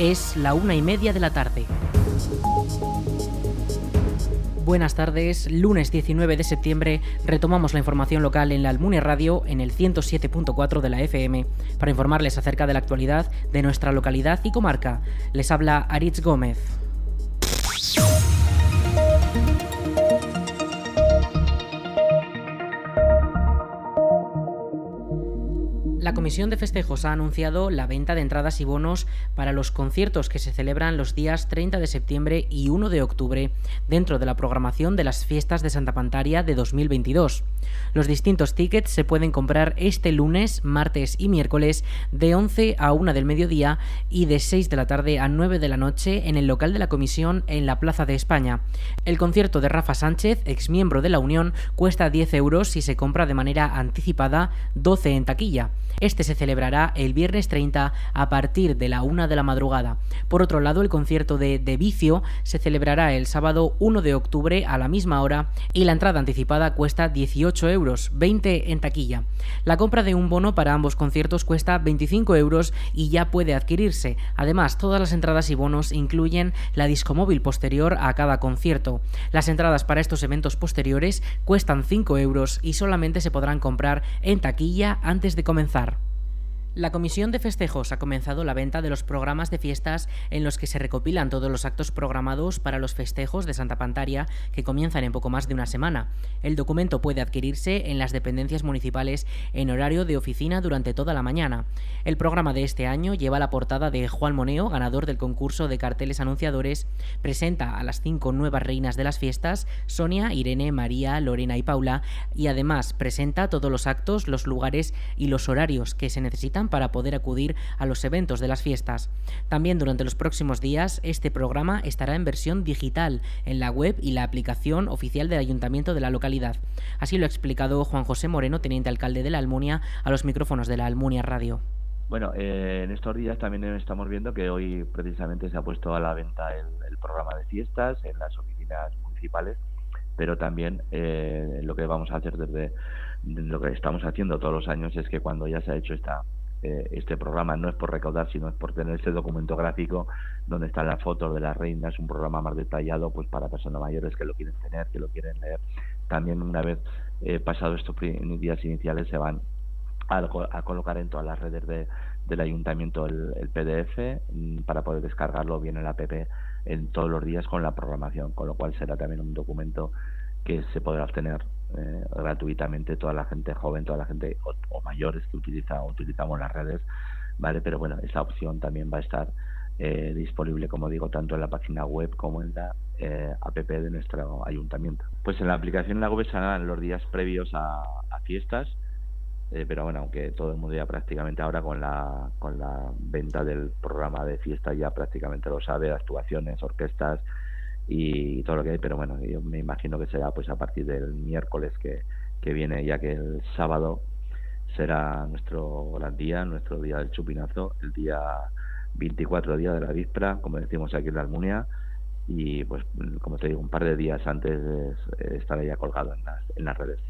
Es la una y media de la tarde. Buenas tardes, lunes 19 de septiembre retomamos la información local en la Almunia Radio en el 107.4 de la FM para informarles acerca de la actualidad de nuestra localidad y comarca. Les habla Aritz Gómez. Comisión de Festejos ha anunciado la venta de entradas y bonos para los conciertos que se celebran los días 30 de septiembre y 1 de octubre dentro de la programación de las fiestas de Santa Pantaria de 2022. Los distintos tickets se pueden comprar este lunes, martes y miércoles de 11 a 1 del mediodía y de 6 de la tarde a 9 de la noche en el local de la Comisión en la Plaza de España. El concierto de Rafa Sánchez, ex miembro de la Unión, cuesta 10 euros si se compra de manera anticipada, 12 en taquilla. Se celebrará el viernes 30 a partir de la 1 de la madrugada. Por otro lado, el concierto de De Vicio se celebrará el sábado 1 de octubre a la misma hora y la entrada anticipada cuesta 18 euros, 20 en taquilla. La compra de un bono para ambos conciertos cuesta 25 euros y ya puede adquirirse. Además, todas las entradas y bonos incluyen la discomóvil posterior a cada concierto. Las entradas para estos eventos posteriores cuestan 5 euros y solamente se podrán comprar en taquilla antes de comenzar. La Comisión de Festejos ha comenzado la venta de los programas de fiestas en los que se recopilan todos los actos programados para los festejos de Santa Pantaria que comienzan en poco más de una semana. El documento puede adquirirse en las dependencias municipales en horario de oficina durante toda la mañana. El programa de este año lleva la portada de Juan Moneo, ganador del concurso de carteles anunciadores, presenta a las cinco nuevas reinas de las fiestas, Sonia, Irene, María, Lorena y Paula, y además presenta todos los actos, los lugares y los horarios que se necesitan para poder acudir a los eventos de las fiestas. También durante los próximos días este programa estará en versión digital en la web y la aplicación oficial del ayuntamiento de la localidad. Así lo ha explicado Juan José Moreno, teniente alcalde de la Almunia, a los micrófonos de la Almunia Radio. Bueno, eh, en estos días también estamos viendo que hoy precisamente se ha puesto a la venta el, programa de fiestas en las oficinas municipales, pero también eh, lo que vamos a hacer desde lo que estamos haciendo todos los años es que cuando ya se ha hecho esta eh, este programa no es por recaudar, sino es por tener ese documento gráfico donde están las fotos de las reinas, un programa más detallado pues para personas mayores que lo quieren tener, que lo quieren leer. También una vez eh, pasado estos días iniciales se van a, colocar en todas las redes de, del ayuntamiento el, el, PDF mm, para poder descargarlo bien en la app en todos los días con la programación, con lo cual será también un documento que se podrá obtener eh, gratuitamente toda la gente joven, toda la gente o, mayores que utiliza, utilizamos las redes, ¿vale? Pero bueno, esa opción también va a estar eh, disponible, como digo, tanto en la página web como en la eh, app de nuestro ayuntamiento. Pues en la aplicación en la web serán los días previos a, fiestas, pero bueno, aunque todo el mundo ya prácticamente ahora con la, con la venta del programa de fiesta ya prácticamente lo sabe, actuaciones, orquestas, y todo lo que hay, pero bueno, yo me imagino que será pues a partir del miércoles que, que viene, ya que el sábado será nuestro gran día, nuestro día del chupinazo, el día 24 día de la víspera, como decimos aquí en la Almunia, y pues como te digo, un par de días antes estará ya colgado en las, en las redes.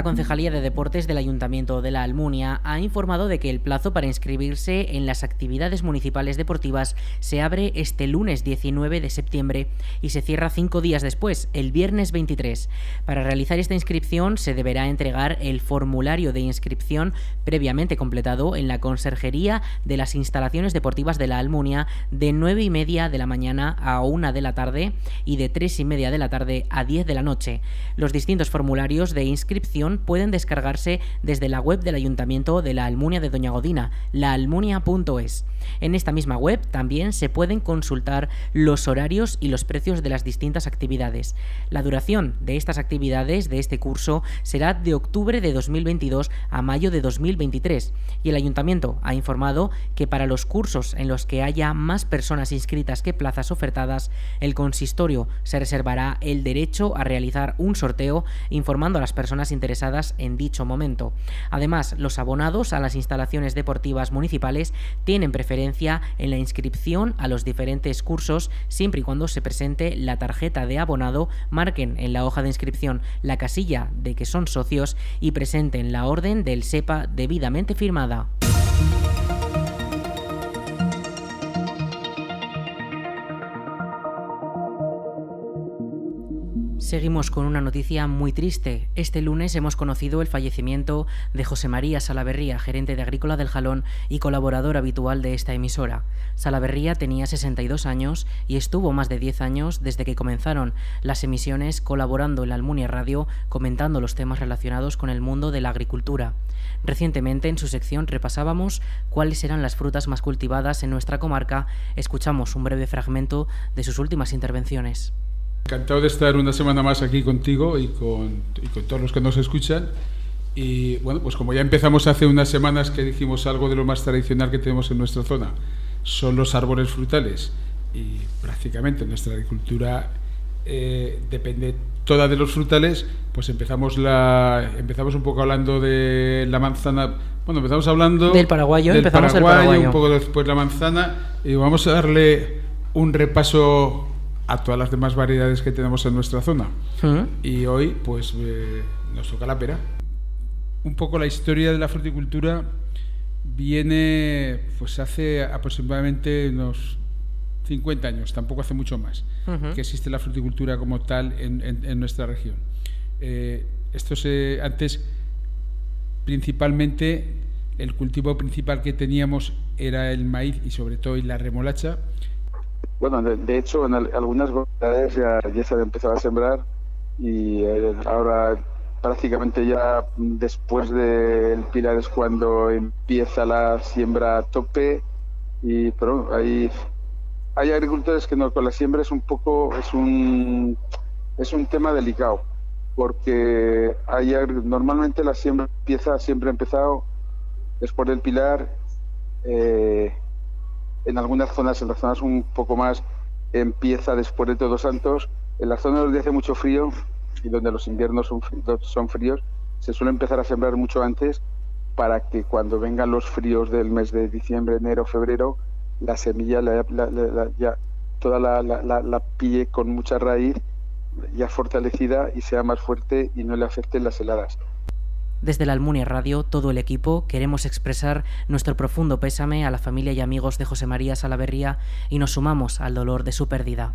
La Concejalía de Deportes del Ayuntamiento de la Almunia ha informado de que el plazo para inscribirse en las actividades municipales deportivas se abre este lunes 19 de septiembre y se cierra cinco días después, el viernes 23. Para realizar esta inscripción se deberá entregar el formulario de inscripción previamente completado en la Conserjería de las Instalaciones Deportivas de la Almunia de 9 y media de la mañana a 1 de la tarde y de 3 y media de la tarde a 10 de la noche. Los distintos formularios de inscripción pueden descargarse desde la web del Ayuntamiento de la Almunia de Doña Godina, laalmunia.es. En esta misma web también se pueden consultar los horarios y los precios de las distintas actividades. La duración de estas actividades de este curso será de octubre de 2022 a mayo de 2023 y el ayuntamiento ha informado que para los cursos en los que haya más personas inscritas que plazas ofertadas, el consistorio se reservará el derecho a realizar un sorteo informando a las personas interesadas en dicho momento. Además, los abonados a las instalaciones deportivas municipales tienen preferencia en la inscripción a los diferentes cursos siempre y cuando se presente la tarjeta de abonado, marquen en la hoja de inscripción la casilla de que son socios y presenten la orden del SEPA debidamente firmada. Seguimos con una noticia muy triste. Este lunes hemos conocido el fallecimiento de José María Salaverría, gerente de Agrícola del Jalón y colaborador habitual de esta emisora. Salaverría tenía 62 años y estuvo más de 10 años desde que comenzaron las emisiones colaborando en la Almunia Radio comentando los temas relacionados con el mundo de la agricultura. Recientemente en su sección repasábamos cuáles eran las frutas más cultivadas en nuestra comarca. Escuchamos un breve fragmento de sus últimas intervenciones. Encantado de estar una semana más aquí contigo y con, todos los que nos escuchan. Y bueno, pues como ya empezamos hace unas semanas que dijimos algo de lo más tradicional que tenemos en nuestra zona, son los árboles frutales. Y prácticamente nuestra agricultura eh, depende toda de los frutales, pues empezamos la empezamos un poco hablando de la manzana. Bueno, empezamos hablando del paraguayo, empezamos el paraguayo, un poco después la manzana y vamos a darle un repaso a todas las demás variedades que tenemos en nuestra zona. Mm. Y hoy, pues, eh, nos toca la pera. Un poco la historia de la fruticultura viene, pues, hace aproximadamente unos 50 años, tampoco hace mucho más, que existe la fruticultura como tal en, nuestra región. Eh, esto se, antes, principalmente, el cultivo principal que teníamos era el maíz y sobre todo la remolacha bueno, de, hecho, en algunas variedades ya, ya se ha empezado a sembrar y eh, ahora prácticamente ya después del pilar es cuando empieza la siembra a tope y pero hay hay agricultores que no con la siembra es un poco es un es un tema delicado porque hay, normalmente la siembra empieza siempre ha empezado después del pilar eh, en algunas zonas, en las zonas un poco más, empieza después de Todos Santos. En las zonas donde hace mucho frío y donde los inviernos son, son fríos, se suele empezar a sembrar mucho antes para que cuando vengan los fríos del mes de diciembre, enero, febrero, la semilla ya toda la, la, pille con mucha raíz ya fortalecida y sea más fuerte y no le afecten las heladas. Desde la Almunia Radio, todo el equipo queremos expresar nuestro profundo pésame a la familia y amigos de José María Salaverría y nos sumamos al dolor de su pérdida.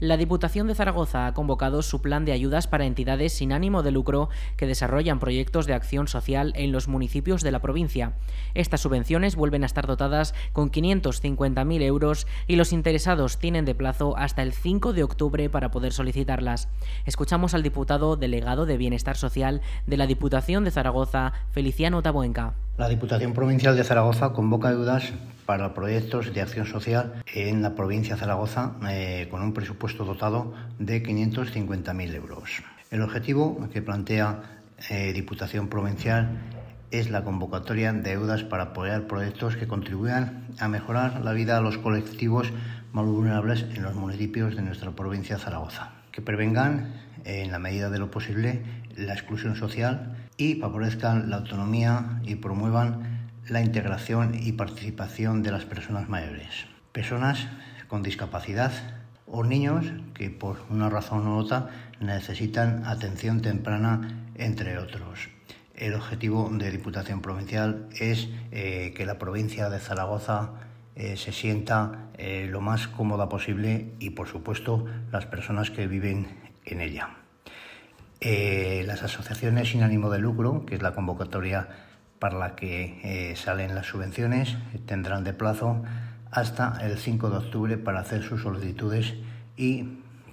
La Diputación de Zaragoza ha convocado su plan de ayudas para entidades sin ánimo de lucro que desarrollan proyectos de acción social en los municipios de la provincia. Estas subvenciones vuelven a estar dotadas con 550.000 euros y los interesados tienen de plazo hasta el 5 de octubre para poder solicitarlas. Escuchamos al diputado delegado de Bienestar Social de la Diputación de Zaragoza, Feliciano Tabuenca. La Diputación Provincial de Zaragoza convoca ayudas para proyectos de acción social en la provincia de Zaragoza eh, con un presupuesto dotado de 550.000 euros. El objetivo que plantea eh, Diputación Provincial es la convocatoria de ayudas para apoyar proyectos que contribuyan a mejorar la vida de los colectivos más vulnerables en los municipios de nuestra provincia de Zaragoza, que prevengan, en la medida de lo posible, la exclusión social y favorezcan la autonomía y promuevan la integración y participación de las personas mayores, personas con discapacidad o niños que por una razón u otra necesitan atención temprana, entre otros. El objetivo de Diputación Provincial es eh, que la provincia de Zaragoza eh, se sienta eh, lo más cómoda posible y, por supuesto, las personas que viven en ella. Eh, las asociaciones sin ánimo de lucro, que es la convocatoria para la que eh, salen las subvenciones, tendrán de plazo hasta el 5 de octubre para hacer sus solicitudes y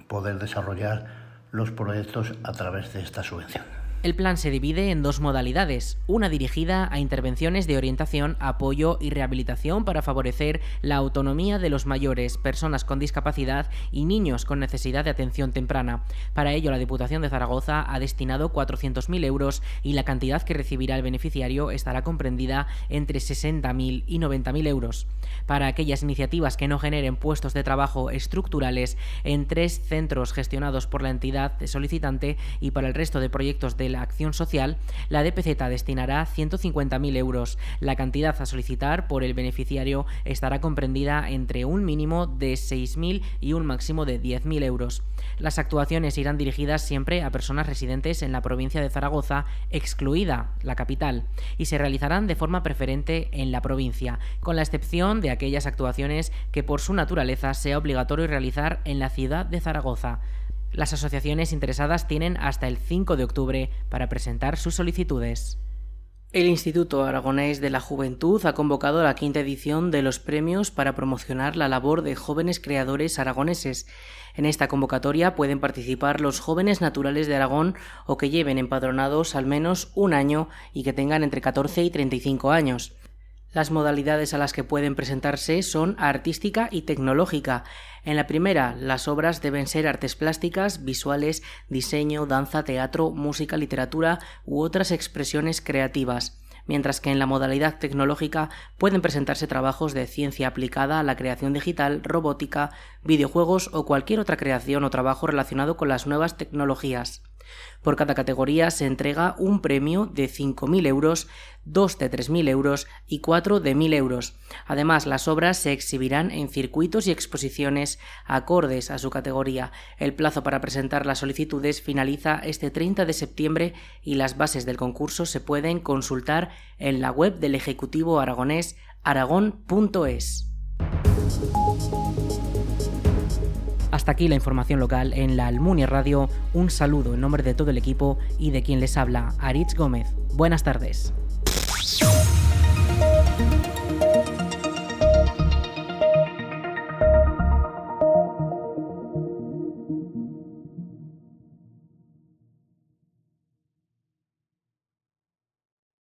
poder desarrollar los proyectos a través de esta subvención. El plan se divide en dos modalidades, una dirigida a intervenciones de orientación, apoyo y rehabilitación para favorecer la autonomía de los mayores, personas con discapacidad y niños con necesidad de atención temprana. Para ello, la Diputación de Zaragoza ha destinado 400.000 euros y la cantidad que recibirá el beneficiario estará comprendida entre 60.000 y 90.000 euros. Para aquellas iniciativas que no generen puestos de trabajo estructurales en tres centros gestionados por la entidad solicitante y para el resto de proyectos de acción social, la DPZ destinará 150.000 euros. La cantidad a solicitar por el beneficiario estará comprendida entre un mínimo de 6.000 y un máximo de 10.000 euros. Las actuaciones irán dirigidas siempre a personas residentes en la provincia de Zaragoza, excluida la capital, y se realizarán de forma preferente en la provincia, con la excepción de aquellas actuaciones que por su naturaleza sea obligatorio realizar en la ciudad de Zaragoza. Las asociaciones interesadas tienen hasta el 5 de octubre para presentar sus solicitudes. El Instituto Aragonés de la Juventud ha convocado la quinta edición de los premios para promocionar la labor de jóvenes creadores aragoneses. En esta convocatoria pueden participar los jóvenes naturales de Aragón o que lleven empadronados al menos un año y que tengan entre 14 y 35 años. Las modalidades a las que pueden presentarse son artística y tecnológica. En la primera, las obras deben ser artes plásticas, visuales, diseño, danza, teatro, música, literatura u otras expresiones creativas mientras que en la modalidad tecnológica pueden presentarse trabajos de ciencia aplicada a la creación digital, robótica, videojuegos o cualquier otra creación o trabajo relacionado con las nuevas tecnologías. Por cada categoría se entrega un premio de 5.000 euros, dos de 3.000 euros y cuatro de 1.000 euros. Además, las obras se exhibirán en circuitos y exposiciones acordes a su categoría. El plazo para presentar las solicitudes finaliza este 30 de septiembre y las bases del concurso se pueden consultar en la web del Ejecutivo Aragonés aragón.es. Hasta aquí la información local en la Almunia Radio. Un saludo en nombre de todo el equipo y de quien les habla, Aritz Gómez. Buenas tardes.